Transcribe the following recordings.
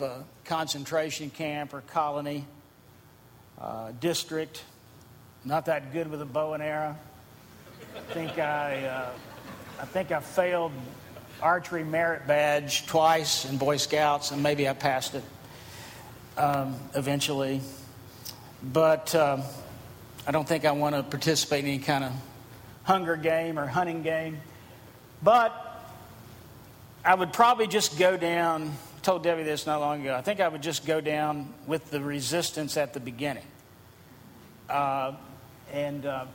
uh, concentration camp or colony, uh, district. Not that good with a bow and arrow. I think I, uh, I think I failed archery merit badge twice in Boy Scouts, and maybe I passed it um, eventually. But um, I don't think I want to participate in any kind of hunger game or hunting game. But I would probably just go down. Told Debbie this not long ago. I think I would just go down with the resistance at the beginning. Uh, and uh,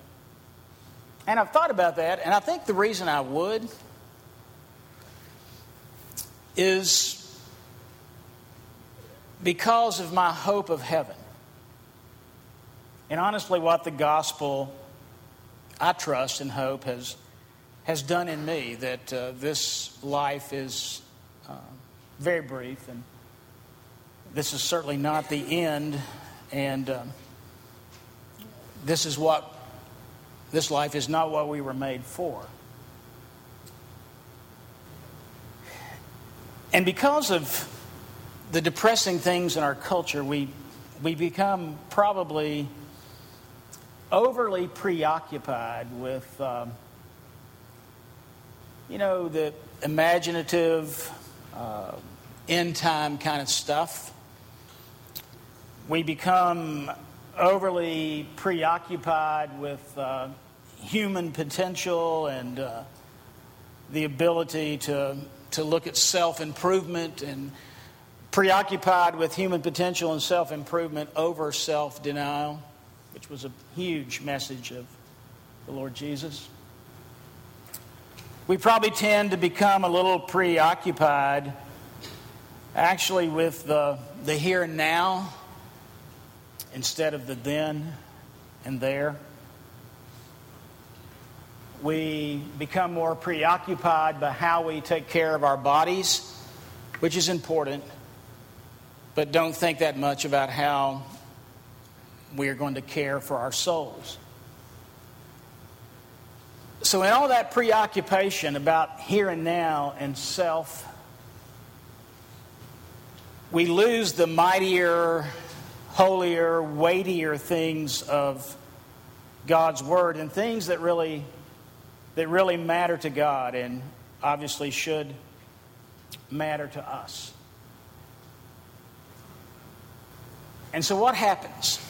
and I've thought about that, and I think the reason I would is because of my hope of heaven. And honestly, what the gospel, I trust and hope, has, has done in me, that uh, this life is uh, very brief, and this is certainly not the end, and uh, this is what, this life is not what we were made for. And because of the depressing things in our culture, we, we become probably overly preoccupied with, um, you know, the imaginative, uh, end time kind of stuff. We become overly preoccupied with uh, human potential and uh, the ability to, to look at self improvement and preoccupied with human potential and self improvement over self denial which was a huge message of the Lord Jesus. We probably tend to become a little preoccupied actually with the, the here and now instead of the then and there. We become more preoccupied by how we take care of our bodies, which is important, but don't think that much about how we are going to care for our souls. So, in all that preoccupation about here and now and self, we lose the mightier, holier, weightier things of God's Word and things that really, that really matter to God and obviously should matter to us. And so, what happens?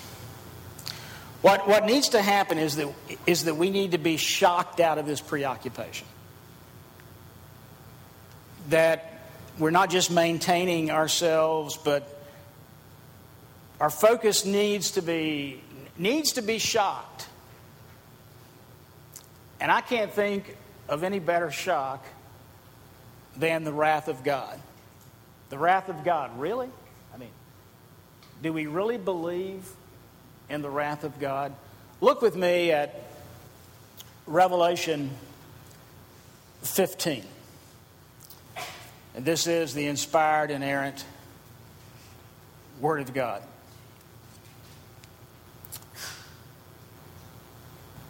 What, what needs to happen is that, is that we need to be shocked out of this preoccupation. That we're not just maintaining ourselves, but our focus needs to be, needs to be shocked. And I can't think of any better shock than the wrath of God. The wrath of God, really? I mean, do we really believe and the wrath of God. Look with me at Revelation 15. And this is the inspired, inerrant Word of God.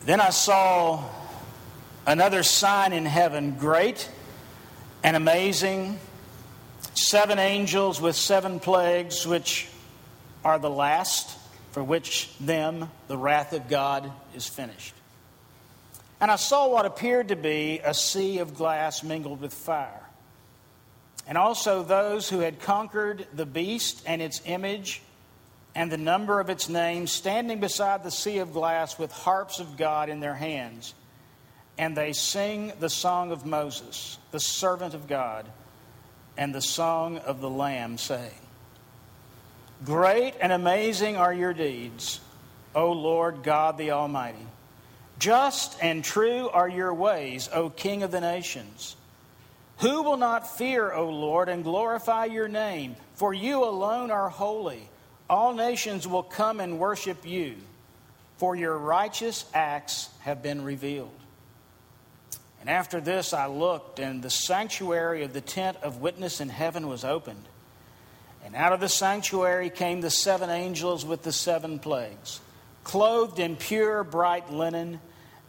Then I saw another sign in heaven, great and amazing. Seven angels with seven plagues, which are the last for which them the wrath of God is finished. And I saw what appeared to be a sea of glass mingled with fire. And also those who had conquered the beast and its image and the number of its name standing beside the sea of glass with harps of God in their hands. And they sing the song of Moses, the servant of God, and the song of the Lamb, saying, Great and amazing are your deeds, O Lord God the Almighty. Just and true are your ways, O King of the nations. Who will not fear, O Lord, and glorify your name? For you alone are holy. All nations will come and worship you, for your righteous acts have been revealed. And after this I looked, and the sanctuary of the tent of witness in heaven was opened. And out of the sanctuary came the seven angels with the seven plagues, clothed in pure, bright linen,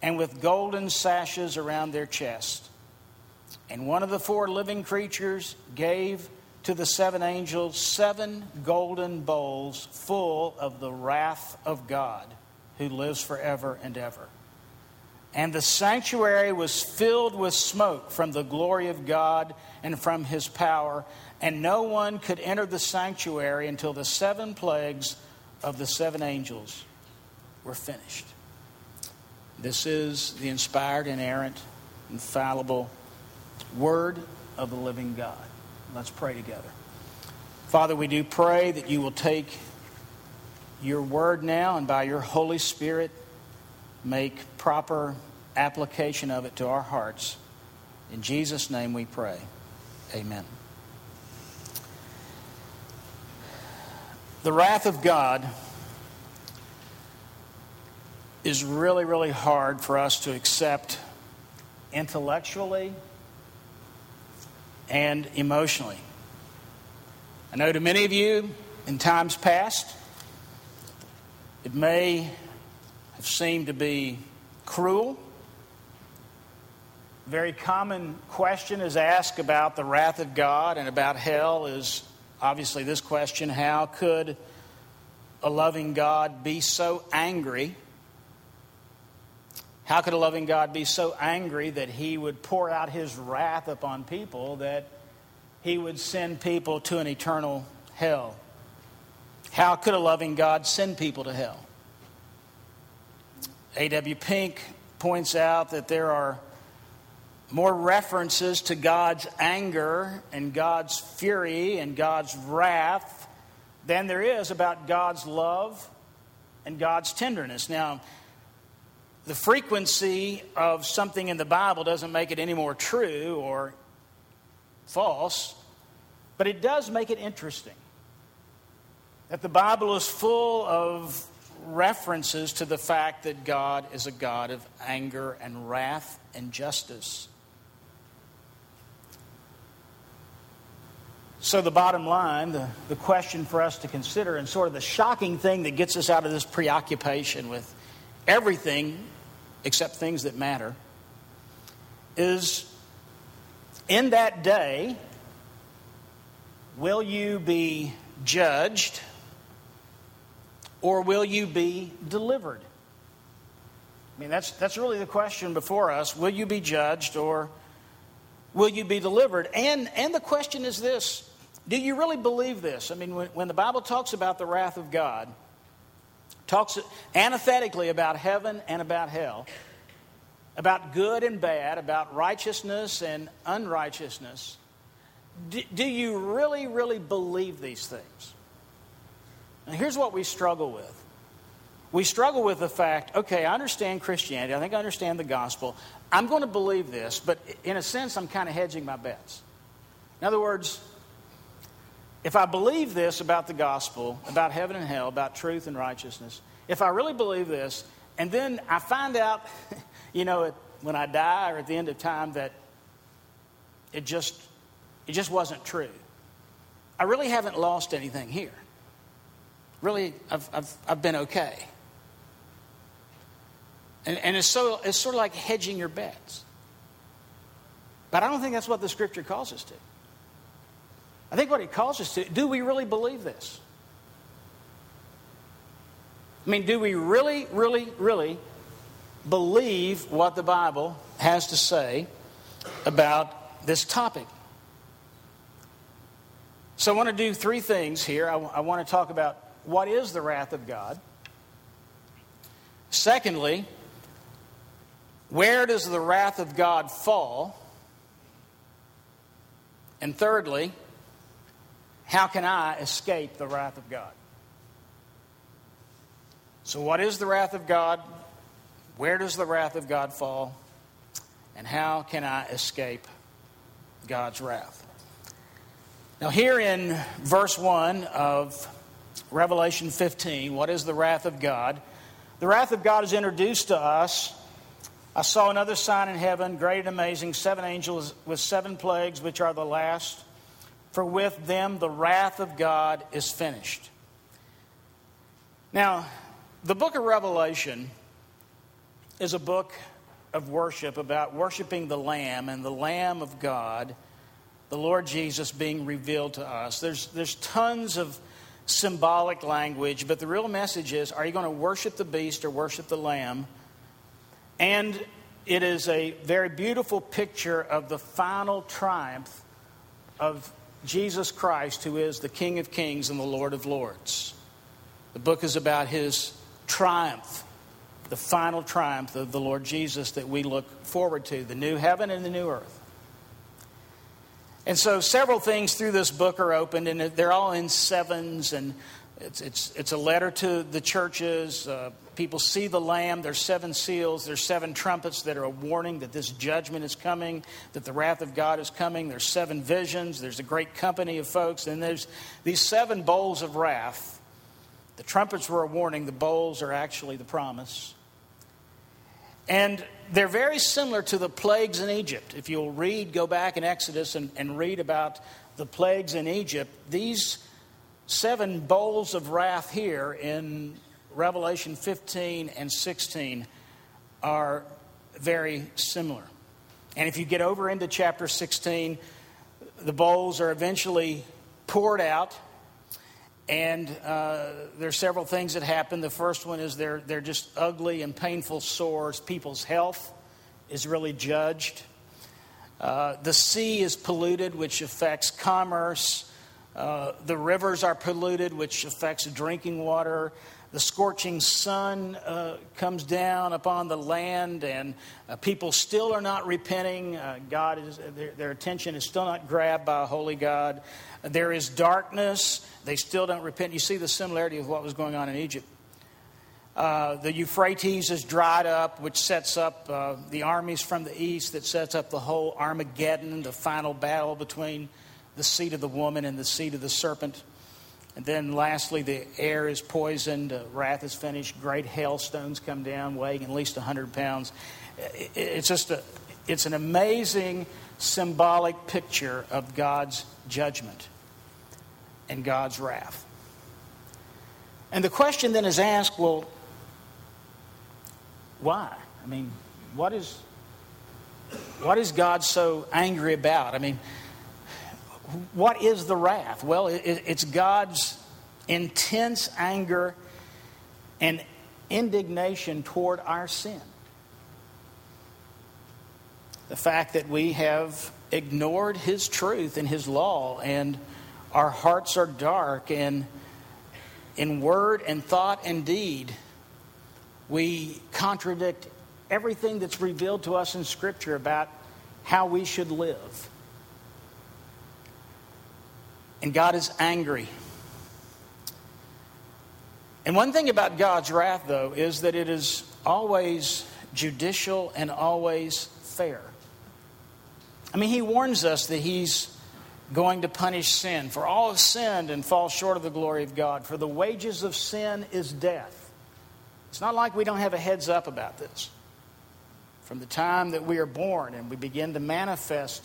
and with golden sashes around their chest. And one of the four living creatures gave to the seven angels seven golden bowls full of the wrath of God who lives forever and ever. And the sanctuary was filled with smoke from the glory of God and from his power, and no one could enter the sanctuary until the seven plagues of the seven angels were finished. This is the inspired, inerrant, infallible Word of the living God. Let's pray together. Father, we do pray that you will take your Word now and by your Holy Spirit make proper application of it to our hearts. In Jesus' name we pray. Amen. The wrath of God is really, really hard for us to accept intellectually and emotionally. I know to many of you in times past, it may seemed to be cruel. Very common question is asked about the wrath of God and about hell is obviously this question how could a loving God be so angry? How could a loving God be so angry that he would pour out his wrath upon people that he would send people to an eternal hell? How could a loving God send people to hell? A.W. Pink points out that there are more references to God's anger and God's fury and God's wrath than there is about God's love and God's tenderness. Now, the frequency of something in the Bible doesn't make it any more true or false, but it does make it interesting. That the Bible is full of references to the fact that God is a God of anger and wrath and justice. So, the bottom line, the, the question for us to consider, and sort of the shocking thing that gets us out of this preoccupation with everything except things that matter, is in that day, will you be judged or will you be delivered? I mean, that's, that's really the question before us. Will you be judged or will you be delivered? And, and the question is this do you really believe this? I mean, when, when the Bible talks about the wrath of God, talks antithetically about heaven and about hell, about good and bad, about righteousness and unrighteousness. Do, do you really, really believe these things? And here's what we struggle with. We struggle with the fact, okay, I understand Christianity. I think I understand the gospel. I'm going to believe this, but in a sense, I'm kind of hedging my bets. In other words, if I believe this about the gospel, about heaven and hell, about truth and righteousness, if I really believe this, and then I find out, you know, when I die or at the end of time that it just it just wasn't true. I really haven't lost anything here. Really, I've, I've, I've been okay. And, and it's, so, it's sort of like hedging your bets. But I don't think that's what the scripture calls us to. I think what it calls us to do we really believe this? I mean, do we really, really, really believe what the Bible has to say about this topic? So I want to do three things here. I, I want to talk about what is the wrath of God. Secondly, where does the wrath of God fall? And thirdly, how can I escape the wrath of God? So, what is the wrath of God? Where does the wrath of God fall? And how can I escape God's wrath? Now, here in verse 1 of Revelation 15, what is the wrath of God? The wrath of God is introduced to us. I saw another sign in heaven, great and amazing, seven angels with seven plagues, which are the last for with them the wrath of God is finished. Now, the book of Revelation is a book of worship about worshiping the Lamb and the Lamb of God the Lord Jesus being revealed to us. There's, there's tons of symbolic language, but the real message is are you going to worship the beast or worship the lamb? And it is a very beautiful picture of the final triumph of Jesus Christ, who is the King of Kings and the Lord of Lords. The book is about his triumph, the final triumph of the Lord Jesus that we look forward to, the new heaven and the new earth. And so several things through this book are opened, and they're all in sevens, and it's, it's, it's a letter to the churches. Uh, people see the Lamb. There's seven seals. There's seven trumpets that are a warning that this judgment is coming, that the wrath of God is coming. There's seven visions. There's a great company of folks. And there's these seven bowls of wrath. The trumpets were a warning. The bowls are actually the promise. And they're very similar to the plagues in Egypt. If you'll read, go back in Exodus and, and read about the plagues in Egypt, these seven bowls of wrath here in Revelation 15 and 16 are very similar. And if you get over into chapter 16, the bowls are eventually poured out and uh, there are several things that happen. The first one is they're, they're just ugly and painful sores. People's health is really judged. Uh, the sea is polluted, which affects commerce. Uh, the rivers are polluted, which affects drinking water. The scorching sun uh, comes down upon the land, and uh, people still are not repenting. Uh, God is, their, their, attention is still not grabbed by a holy God. There is darkness. They still don't repent. You see the similarity of what was going on in Egypt. Uh, the Euphrates is dried up, which sets up uh, the armies from the east, that sets up the whole Armageddon, the final battle between the seed of the woman and the seed of the serpent. And then lastly, the air is poisoned, uh, wrath is finished, great hailstones come down weighing at least 100 pounds. It's just a, it's an amazing symbolic picture of God's judgment and God's wrath. And the question then is asked well, why? I mean, what is, what is God so angry about? I mean, what is the wrath? Well, it's God's intense anger and indignation toward our sin. The fact that we have ignored His truth and His law, and our hearts are dark, and in word and thought and deed, we contradict everything that's revealed to us in Scripture about how we should live. And God is angry. And one thing about God's wrath, though, is that it is always judicial and always fair. I mean, He warns us that He's going to punish sin. For all have sinned and fall short of the glory of God. For the wages of sin is death. It's not like we don't have a heads up about this. From the time that we are born and we begin to manifest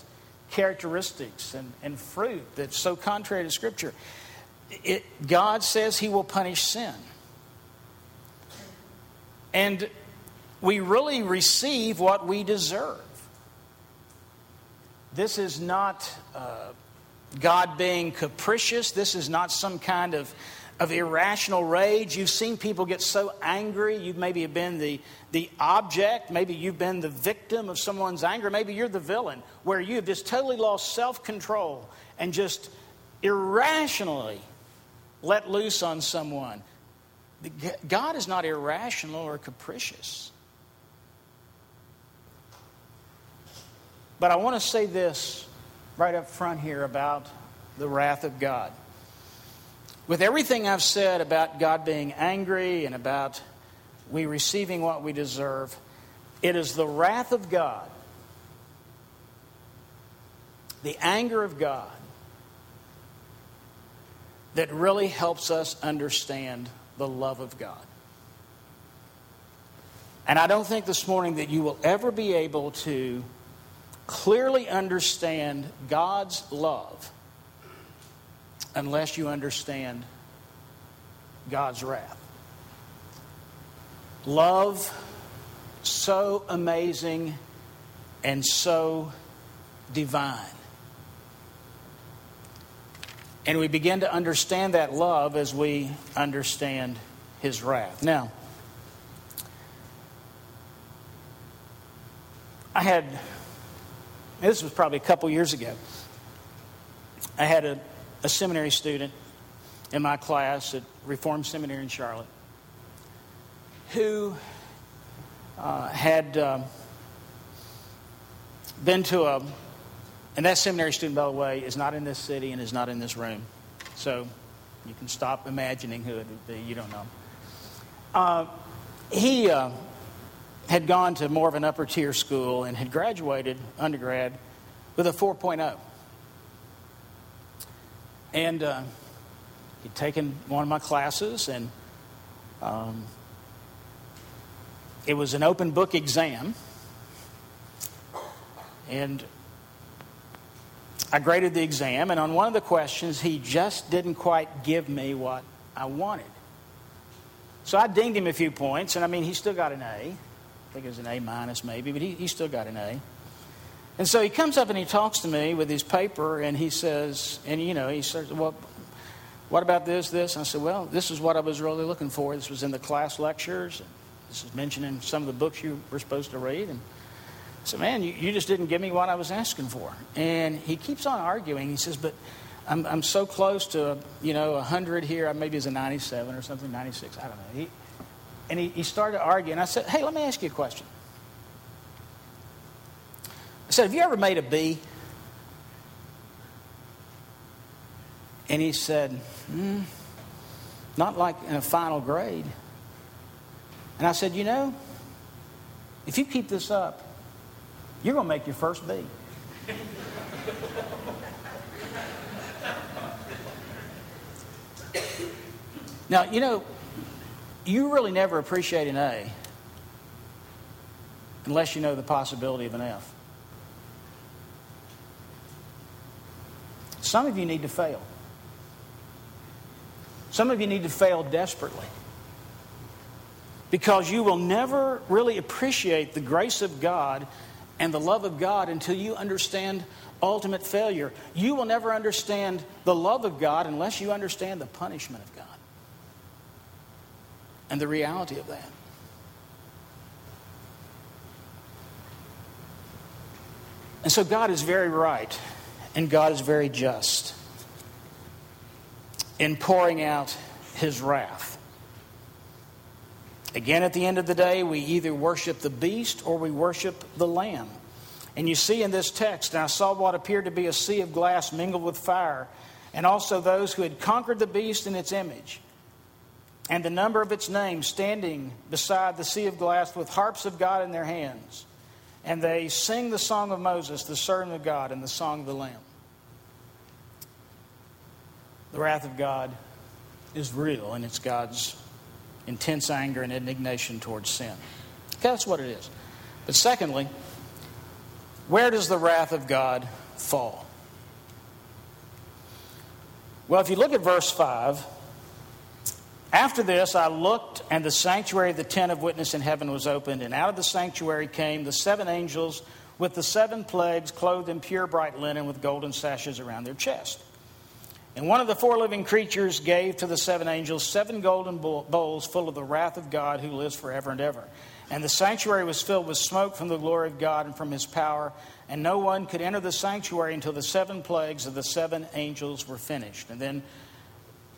characteristics and, and fruit that's so contrary to Scripture. It, God says He will punish sin. And we really receive what we deserve. This is not uh, God being capricious. This is not some kind of of irrational rage. You've seen people get so angry. You maybe have been the, the object. Maybe you've been the victim of someone's anger. Maybe you're the villain, where you have just totally lost self control and just irrationally let loose on someone. God is not irrational or capricious. But I want to say this right up front here about the wrath of God with everything I've said about God being angry and about we receiving what we deserve, it is the wrath of God, the anger of God, that really helps us understand the love of God. And I don't think this morning that you will ever be able to clearly understand God's love unless you understand God's wrath. Love, so amazing and so divine. And we begin to understand that love as we understand his wrath. Now, I had, this was probably a couple years ago, I had a, a seminary student in my class at Reformed Seminary in Charlotte who uh, had um, been to a and that seminary student, by the way, is not in this city and is not in this room. So you can stop imagining who it would be. You don't know. Uh, he uh, had gone to more of an upper tier school and had graduated undergrad with a 4.0. And uh, he'd taken one of my classes, and um, it was an open book exam. And I graded the exam, and on one of the questions, he just didn't quite give me what I wanted. So I dinged him a few points, and I mean, he still got an A. I think it was an A minus maybe, but he, he still got an A. And so he comes up and he talks to me with his paper, and he says, and you know, he says, well, what about this, this? And I said, well, this is what I was really looking for. This was in the class lectures. And this is mentioned in some of the books you were supposed to read. And I said, Man, you, you just didn't give me what I was asking for. And he keeps on arguing. He says, But I'm, I'm so close to, you know, 100 here. Maybe it's a 97 or something, 96. I don't know. He, and he, he started arguing. I said, Hey, let me ask you a question. Said, Have you ever made a a B? And he said, mm, Not like in a final grade. And I said, You know, if you keep this up, you're going to make your first B. now, you know, you really never appreciate an A unless you know the possibility of an F. Some of you need to fail. Some of you need to fail desperately. Because you will never really appreciate the grace of God and the love of God until you understand ultimate failure. You will never understand the love of God unless you understand the punishment of God and the reality of that. And so God is very right and God is very just in pouring out his wrath. Again, at the end of the day, we either worship the beast or we worship the lamb. And you see in this text, I saw what appeared to be a sea of glass mingled with fire, and also those who had conquered the beast in its image, and the number of its name standing beside the sea of glass with harps of God in their hands. And they sing the song of Moses, the servant of God, and the song of the Lamb. The wrath of God is real, and it's God's intense anger and indignation towards sin. Okay, that's what it is. But secondly, where does the wrath of God fall? Well, if you look at verse 5, after this I looked, and the sanctuary of the tent of witness in heaven was opened, and out of the sanctuary came the seven angels with the seven plagues, clothed in pure bright linen with golden sashes around their chest. And one of the four living creatures gave to the seven angels seven golden bowls full of the wrath of God who lives forever and ever. And the sanctuary was filled with smoke from the glory of God and from his power. And no one could enter the sanctuary until the seven plagues of the seven angels were finished. And then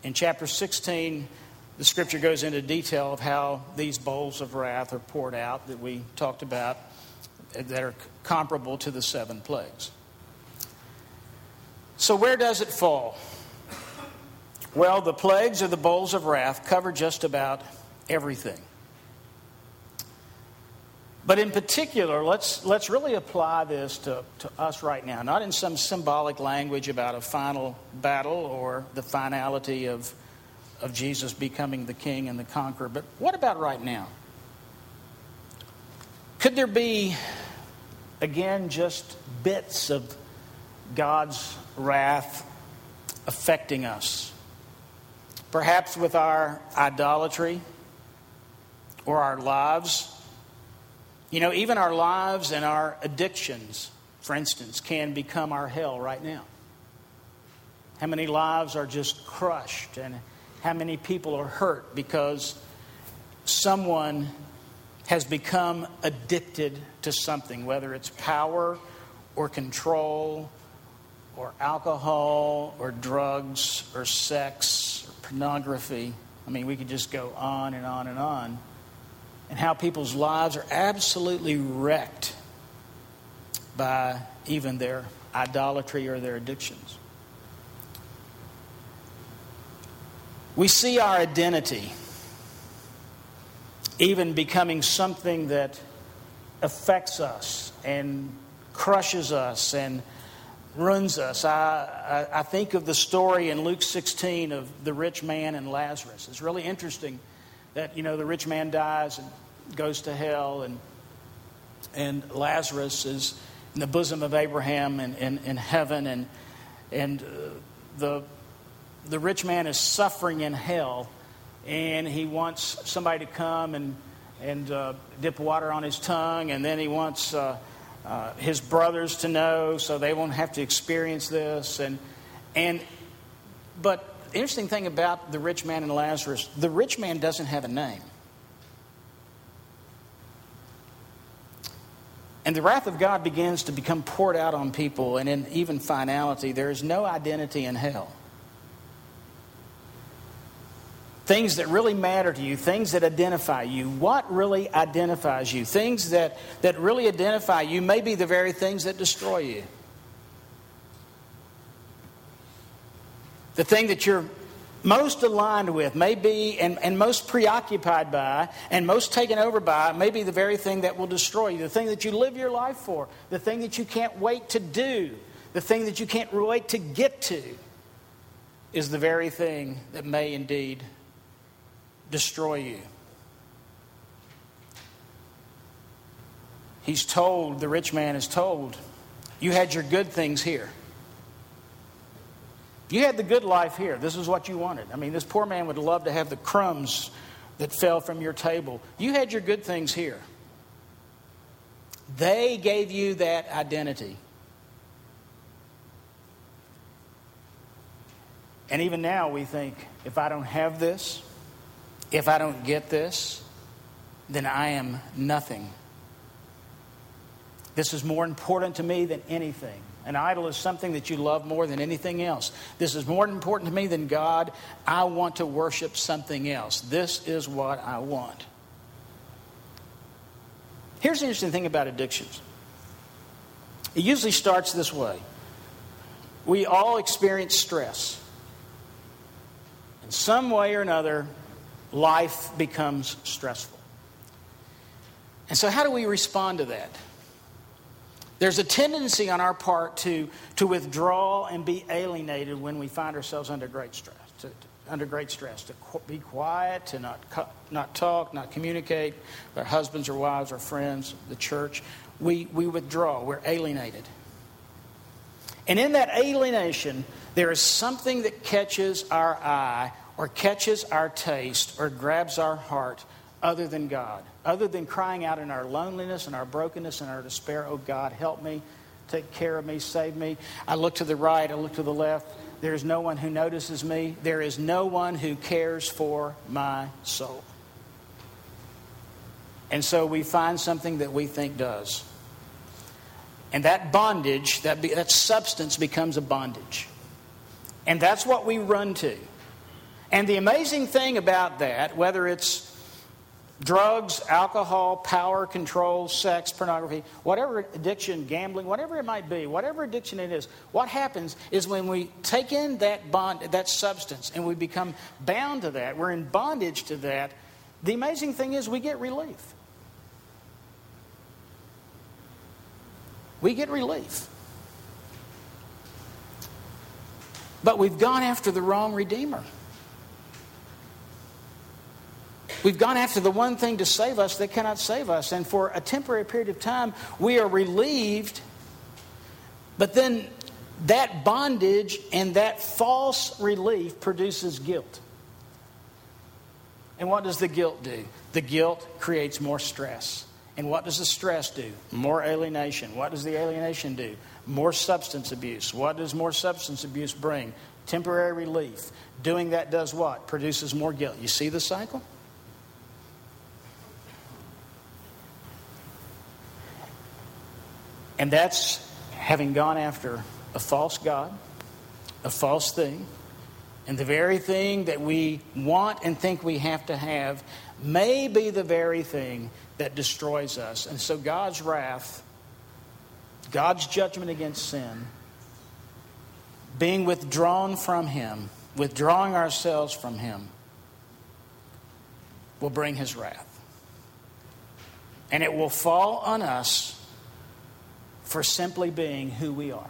in chapter 16, the scripture goes into detail of how these bowls of wrath are poured out that we talked about that are comparable to the seven plagues. So, where does it fall? Well, the plagues or the bowls of wrath cover just about everything. But in particular, let's, let's really apply this to, to us right now, not in some symbolic language about a final battle or the finality of, of Jesus becoming the king and the conqueror, but what about right now? Could there be, again, just bits of God's wrath affecting us? perhaps with our idolatry or our lives. You know, even our lives and our addictions, for instance, can become our hell right now. How many lives are just crushed, and how many people are hurt because someone has become addicted to something, whether it's power or control or alcohol or drugs or sex or pornography. I mean, we could just go on and on and on. And how people's lives are absolutely wrecked by even their idolatry or their addictions. We see our identity even becoming something that affects us and crushes us and ruins us. I, I, I, think of the story in Luke 16 of the rich man and Lazarus. It's really interesting that, you know, the rich man dies and goes to hell, and, and Lazarus is in the bosom of Abraham and in, heaven, and, and uh, the, the rich man is suffering in hell, and he wants somebody to come and, and uh, dip water on his tongue, and then he wants uh, uh, his brothers to know so they won't have to experience this. And, and, but the interesting thing about the rich man and Lazarus, the rich man doesn't have a name. And the wrath of God begins to become poured out on people, and in even finality, there is no identity in hell. Things that really matter to you, things that identify you. What really identifies you? Things that, that really identify you may be the very things that destroy you. The thing that you're most aligned with, may be, and, and most preoccupied by, and most taken over by, may be the very thing that will destroy you. The thing that you live your life for, the thing that you can't wait to do, the thing that you can't wait to get to, is the very thing that may indeed destroy you. He's told, the rich man is told, you had your good things here. You had the good life here. This is what you wanted. I mean, this poor man would love to have the crumbs that fell from your table. You had your good things here. They gave you that identity. And even now, we think if I don't have this, if I don't get this, then I am nothing. This is more important to me than anything. An idol is something that you love more than anything else. This is more important to me than God. I want to worship something else. This is what I want. Here's the interesting thing about addictions it usually starts this way we all experience stress. In some way or another, life becomes stressful. And so, how do we respond to that? There's a tendency on our part to, to withdraw and be alienated when we find ourselves under great stress. To, to, under great stress, to qu- be quiet, to not, not talk, not communicate with our husbands or wives or friends, the church. We, we withdraw, we're alienated. And in that alienation, there is something that catches our eye or catches our taste or grabs our heart other than God, other than crying out in our loneliness and our brokenness and our despair, oh God, help me, take care of me, save me. I look to the right, I look to the left. There is no one who notices me. There is no one who cares for my soul. And so we find something that we think does. And that bondage, that, be, that substance becomes a bondage. And that's what we run to. And the amazing thing about that, whether it's drugs, alcohol, power, control, sex, pornography, whatever addiction, gambling, whatever it might be, whatever addiction it is, what happens is when we take in that bond, that substance, and we become bound to that, we're in bondage to that, the amazing thing is we get relief. We get relief. But we've gone after the wrong Redeemer. We've gone after the one thing to save us that cannot save us. And for a temporary period of time, we are relieved. But then that bondage and that false relief produces guilt. And what does the guilt do? The guilt creates more stress. And what does the stress do? More alienation. What does the alienation do? More substance abuse. What does more substance abuse bring? temporary relief. Doing that does what? Produces more guilt. You see the cycle? And that's having gone after a false God, a false thing, and the very thing that we want and think we have to have may be the very thing that destroys us. And so God's wrath, God's judgment against sin, being withdrawn from Him, withdrawing ourselves from Him, will bring His wrath. And it will fall on us for simply being who we are.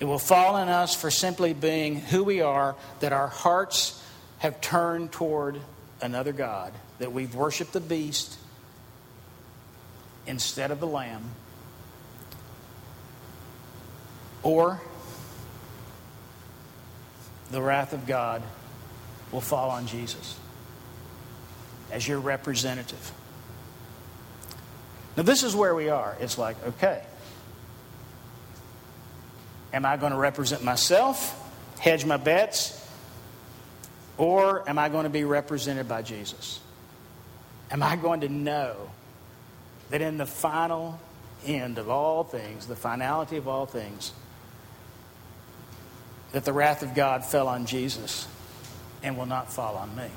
It will fall on us for simply being who we are, that our hearts have turned toward another God, that we've worshiped the beast instead of the lamb, or the wrath of God will fall on Jesus as your representative. Now, this is where we are. It's like, okay, am I going to represent myself, hedge my bets, or am I going to be represented by Jesus? Am I going to know that in the final end of all things, the finality of all things, that the wrath of God fell on Jesus and will not fall on me?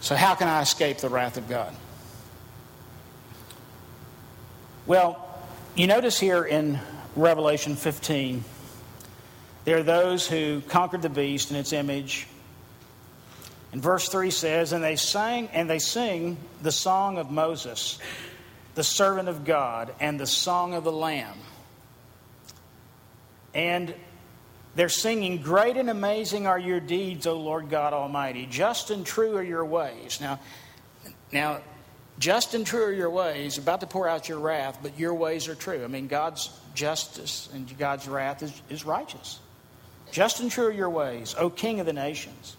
So, how can I escape the wrath of God? Well, you notice here in Revelation 15, there are those who conquered the beast and its image. And verse 3 says, And they sang and they sing the song of Moses, the servant of God, and the song of the Lamb. And they're singing, Great and amazing are your deeds, O Lord God Almighty. Just and true are your ways. Now, now just and true are your ways, about to pour out your wrath, but your ways are true. I mean, God's justice and God's wrath is, is righteous. Just and true are your ways, O King of the nations.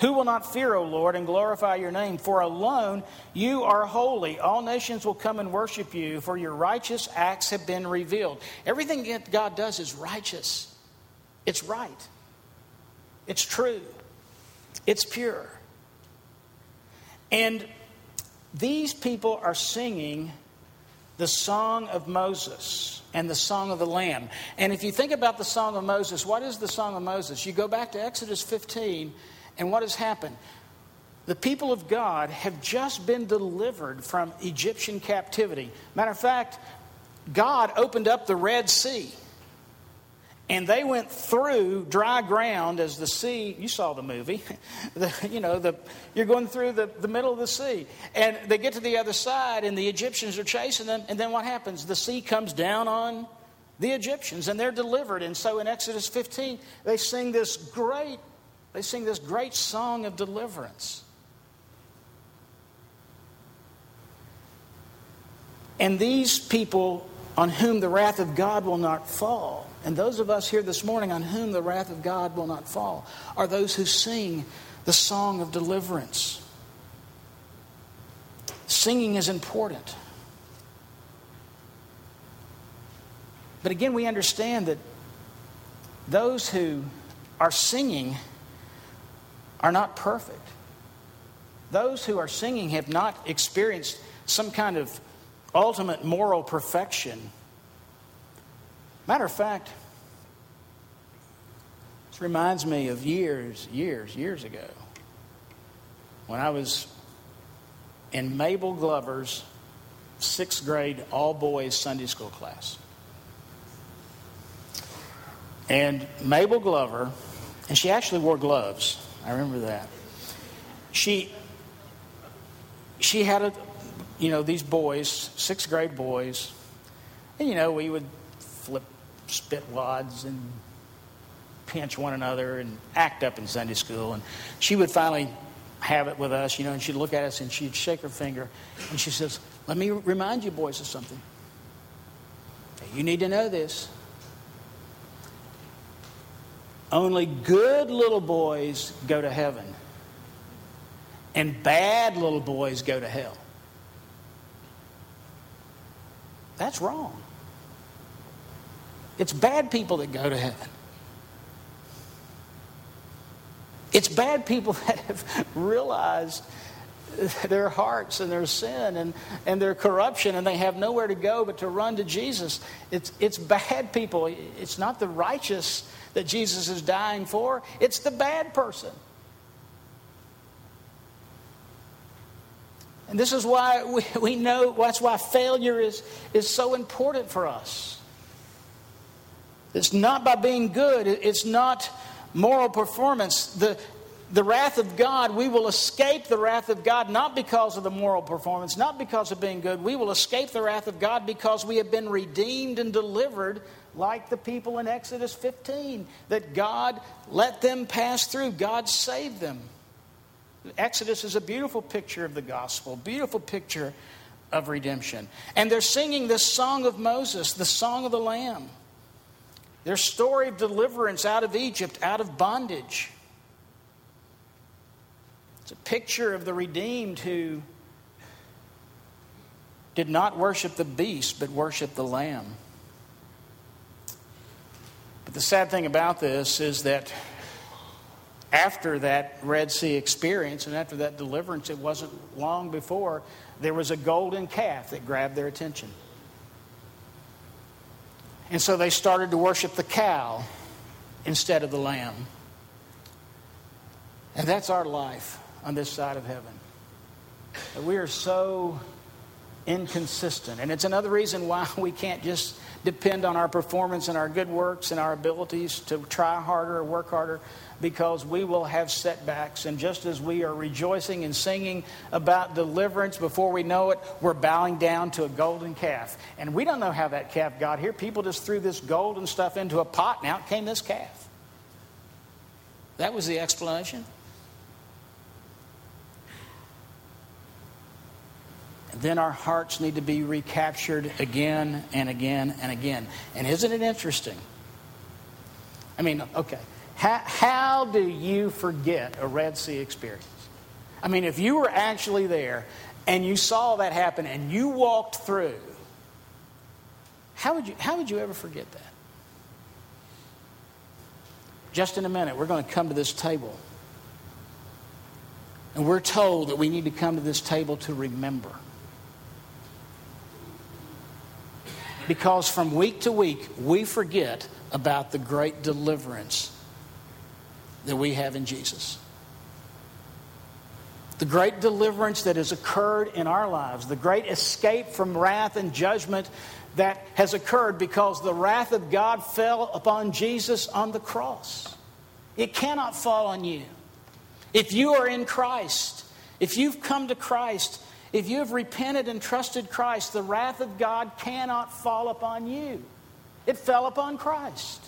Who will not fear, O Lord, and glorify your name? For alone you are holy. All nations will come and worship you, for your righteous acts have been revealed. Everything that God does is righteous, it's right, it's true, it's pure. And these people are singing the song of Moses and the song of the Lamb. And if you think about the song of Moses, what is the song of Moses? You go back to Exodus 15, and what has happened? The people of God have just been delivered from Egyptian captivity. Matter of fact, God opened up the Red Sea and they went through dry ground as the sea you saw the movie the, you know the, you're going through the, the middle of the sea. And they get to the other side and the egyptians are chasing them. And then what happens? The sea comes down on the egyptians and they're delivered. And so in exodus 15 they sing this great they sing this great song of deliverance. And these people on whom the wrath of god will not fall and those of us here this morning on whom the wrath of God will not fall are those who sing the song of deliverance. Singing is important. But again, we understand that those who are singing are not perfect. Those who are singing have not experienced some kind of ultimate moral perfection Matter of fact, this reminds me of years, years, years ago when I was in Mabel Glover's sixth grade all boys Sunday school class. And Mabel Glover, and she actually wore gloves. I remember that. She she had a you know these boys, sixth grade boys, and you know we would flip spit wads and pinch one another and act up in Sunday school. And she would finally have it with us, you know, and she'd look at us and she'd shake her finger and she says, Let me remind you, boys, of something. You need to know this. Only good little boys go to heaven, and bad little boys go to hell. That's wrong. It's bad people that go to heaven. It's bad people that have realized their hearts and their sin and, and their corruption, and they have nowhere to go but to run to Jesus. It's, it's bad people. It's not the righteous that Jesus is dying for, it's the bad person. And this is why we, we know, that's why failure is, is so important for us. It's not by being good, it's not moral performance. The, the wrath of God, we will escape the wrath of God not because of the moral performance, not because of being good. We will escape the wrath of God because we have been redeemed and delivered, like the people in Exodus 15, that God let them pass through, God saved them. Exodus is a beautiful picture of the gospel, beautiful picture of redemption. And they're singing this song of Moses, the song of the Lamb. Their story of deliverance out of Egypt, out of bondage. It's a picture of the redeemed who did not worship the beast, but worshiped the lamb. But the sad thing about this is that after that Red Sea experience and after that deliverance, it wasn't long before there was a golden calf that grabbed their attention. And so they started to worship the cow instead of the lamb. And that's our life on this side of heaven. We are so inconsistent. And it's another reason why we can't just depend on our performance and our good works and our abilities to try harder work harder because we will have setbacks. And just as we are rejoicing and singing about deliverance before we know it, we're bowing down to a golden calf. And we don't know how that calf got here. People just threw this gold and stuff into a pot, and out came this calf. That was the explanation. Then our hearts need to be recaptured again and again and again. And isn't it interesting? I mean, okay, how, how do you forget a Red Sea experience? I mean, if you were actually there and you saw that happen and you walked through, how would you, how would you ever forget that? Just in a minute, we're going to come to this table. And we're told that we need to come to this table to remember. Because from week to week, we forget about the great deliverance that we have in Jesus. The great deliverance that has occurred in our lives, the great escape from wrath and judgment that has occurred because the wrath of God fell upon Jesus on the cross. It cannot fall on you. If you are in Christ, if you've come to Christ, if you have repented and trusted Christ, the wrath of God cannot fall upon you. It fell upon Christ.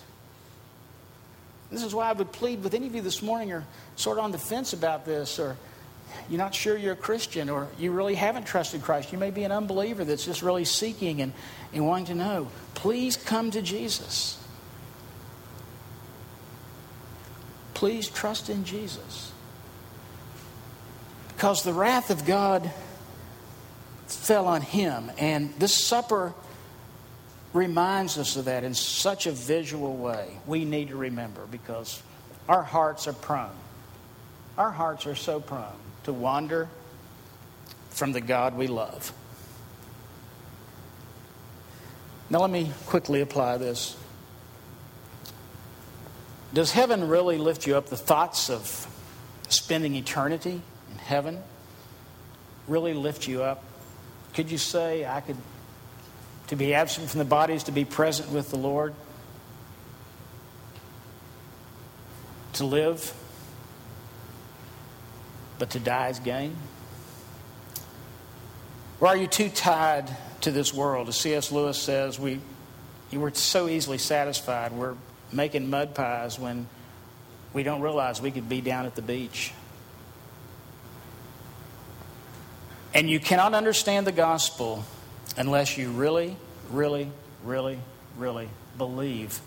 This is why I would plead with any of you this morning or sort of on the fence about this, or you're not sure you're a Christian, or you really haven't trusted Christ. You may be an unbeliever that's just really seeking and, and wanting to know. Please come to Jesus. Please trust in Jesus. Because the wrath of God fell on him. And this supper reminds us of that in such a visual way. We need to remember because our hearts are prone. Our hearts are so prone to wander from the God we love. Now, let me quickly apply this. Does heaven really lift you up? The thoughts of spending eternity in heaven really lift you up? Could you say, I could, to be absent from the body is to be present with the Lord? To live, but to die is gain? Or are you too tied to this world? As C.S. Lewis says, we, we're so easily satisfied. We're making mud pies when we don't realize we could be down at the beach. And you cannot understand the gospel unless you really, really, really, really believe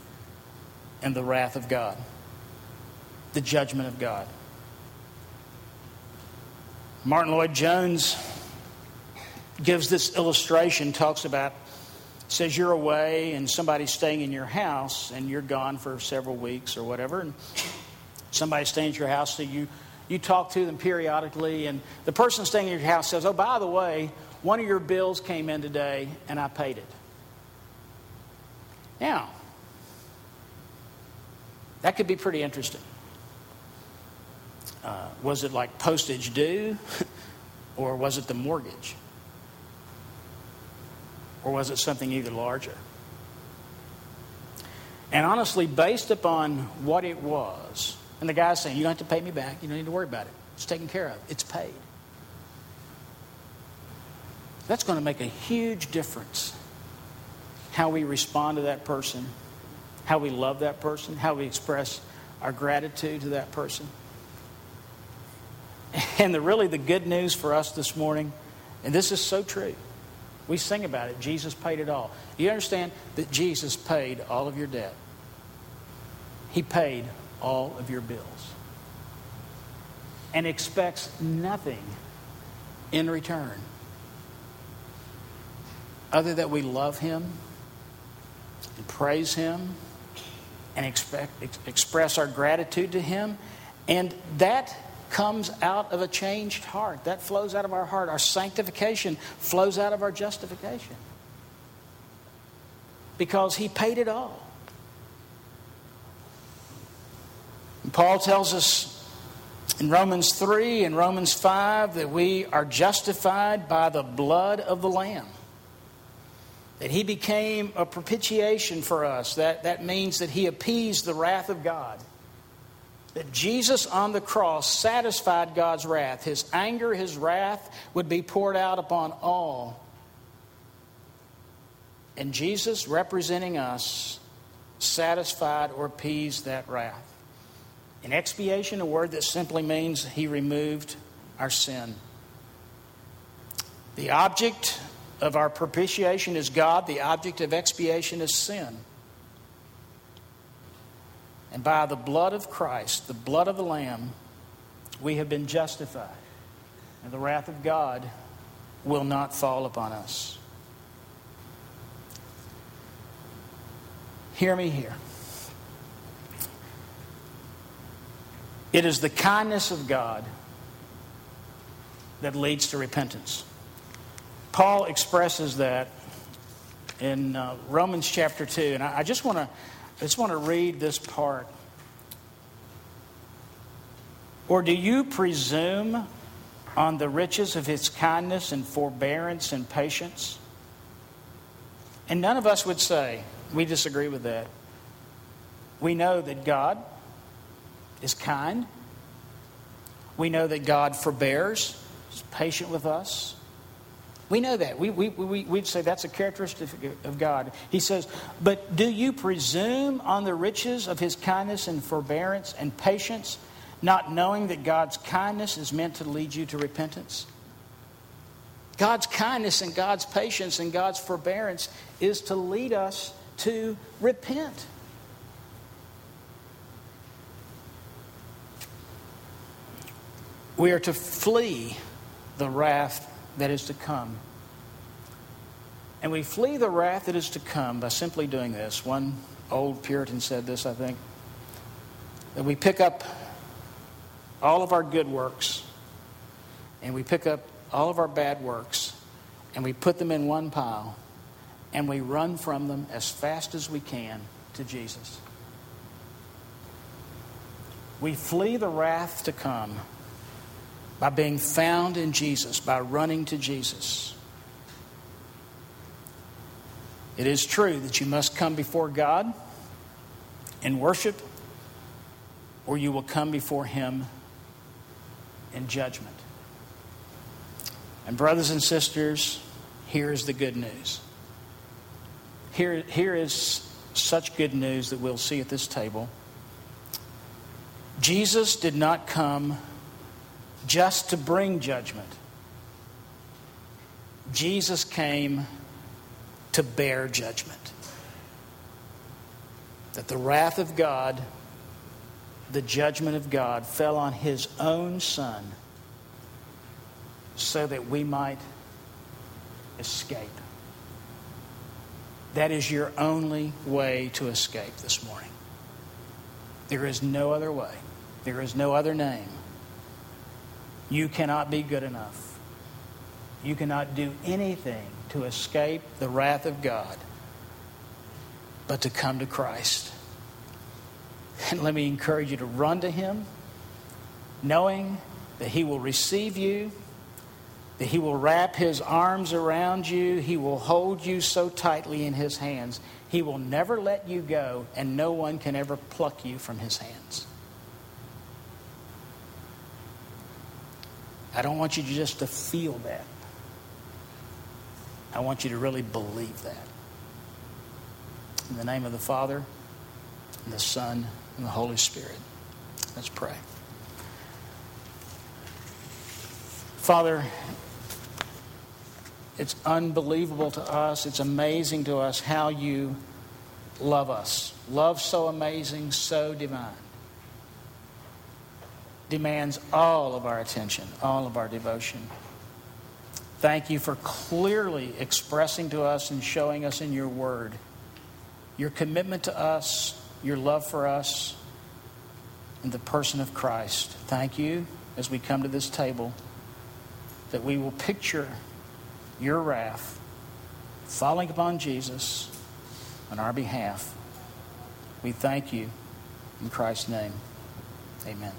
in the wrath of God, the judgment of God. Martyn Lloyd-Jones gives this illustration, talks about says you're away and somebody's staying in your house and you're gone for several weeks or whatever, and somebody's staying at your house, so you, you talk to them periodically, and the person staying in your house says, Oh, by the way, one of your bills came in today and I paid it. Now, that could be pretty interesting. Uh, was it like postage due, or was it the mortgage? Or was it something even larger? And honestly, based upon what it was, and the guy's saying, You don't have to pay me back. You don't need to worry about it. It's taken care of, it's paid. That's going to make a huge difference how we respond to that person, how we love that person, how we express our gratitude to that person. And the really the good news for us this morning, and this is so true. We sing about it. Jesus paid it all. You understand that Jesus paid all of your debt. He paid all of your bills. And expects nothing in return other that we love him and praise him and expect, express our gratitude to him. And that comes out of a changed heart. That flows out of our heart. Our sanctification flows out of our justification. Because he paid it all. Paul tells us in Romans 3 and Romans 5 that we are justified by the blood of the Lamb. That he became a propitiation for us. That, that means that he appeased the wrath of God that Jesus on the cross satisfied God's wrath. His anger, his wrath would be poured out upon all. And Jesus, representing us, satisfied or appeased that wrath. In expiation, a word that simply means he removed our sin. The object of our propitiation is God, the object of expiation is sin. And by the blood of Christ, the blood of the Lamb, we have been justified. And the wrath of God will not fall upon us. Hear me here. It is the kindness of God that leads to repentance. Paul expresses that in uh, Romans chapter 2. And I, I just want to I just want to read this part. Or do you presume on the riches of his kindness and forbearance and patience? And none of us would say, we disagree with that. We know that God is kind. We know that God forbears, is patient with us. We know that. We, we, we, we'd say that's a characteristic of God. He says, But do you presume on the riches of his kindness and forbearance and patience, not knowing that God's kindness is meant to lead you to repentance? God's kindness and God's patience and God's forbearance is to lead us to repent. We are to flee the wrath that is to come. And we flee the wrath that is to come by simply doing this. One old Puritan said this, I think, that we pick up all of our good works and we pick up all of our bad works and we put them in one pile and we run from them as fast as we can to Jesus. We flee the wrath to come by being found in Jesus, by running to Jesus. It is true that you must come before God in worship, or you will come before Him in judgment. And, brothers and sisters, here is the good news. Here, here is such good news that we'll see at this table. Jesus did not come just to bring judgment. Jesus came to bear judgment. That the wrath of God, the judgment of God, fell on his own Son so that we might escape. That is your only way to escape this morning. There is no other way. There is no other name. You cannot be good enough. You cannot do anything to escape the wrath of God but to come to Christ. And let me encourage you to run to Him, knowing that He will receive you, that He will wrap His arms around you, He will hold you so tightly in His hands. He will never let you go, and no one can ever pluck you from His hands. I don't want you just to feel that. I want you to really believe that. In the name of the Father, and the Son, and the Holy Spirit. Let's pray. Father, it's unbelievable to us. It's amazing to us how you love us. Love so amazing, so divine. Demands all of our attention, all of our devotion. Thank you for clearly expressing to us and showing us in your word your commitment to us, your love for us, and the person of Christ. Thank you as we come to this table that we will picture your wrath falling upon Jesus on our behalf. We thank you in Christ's name. Amen.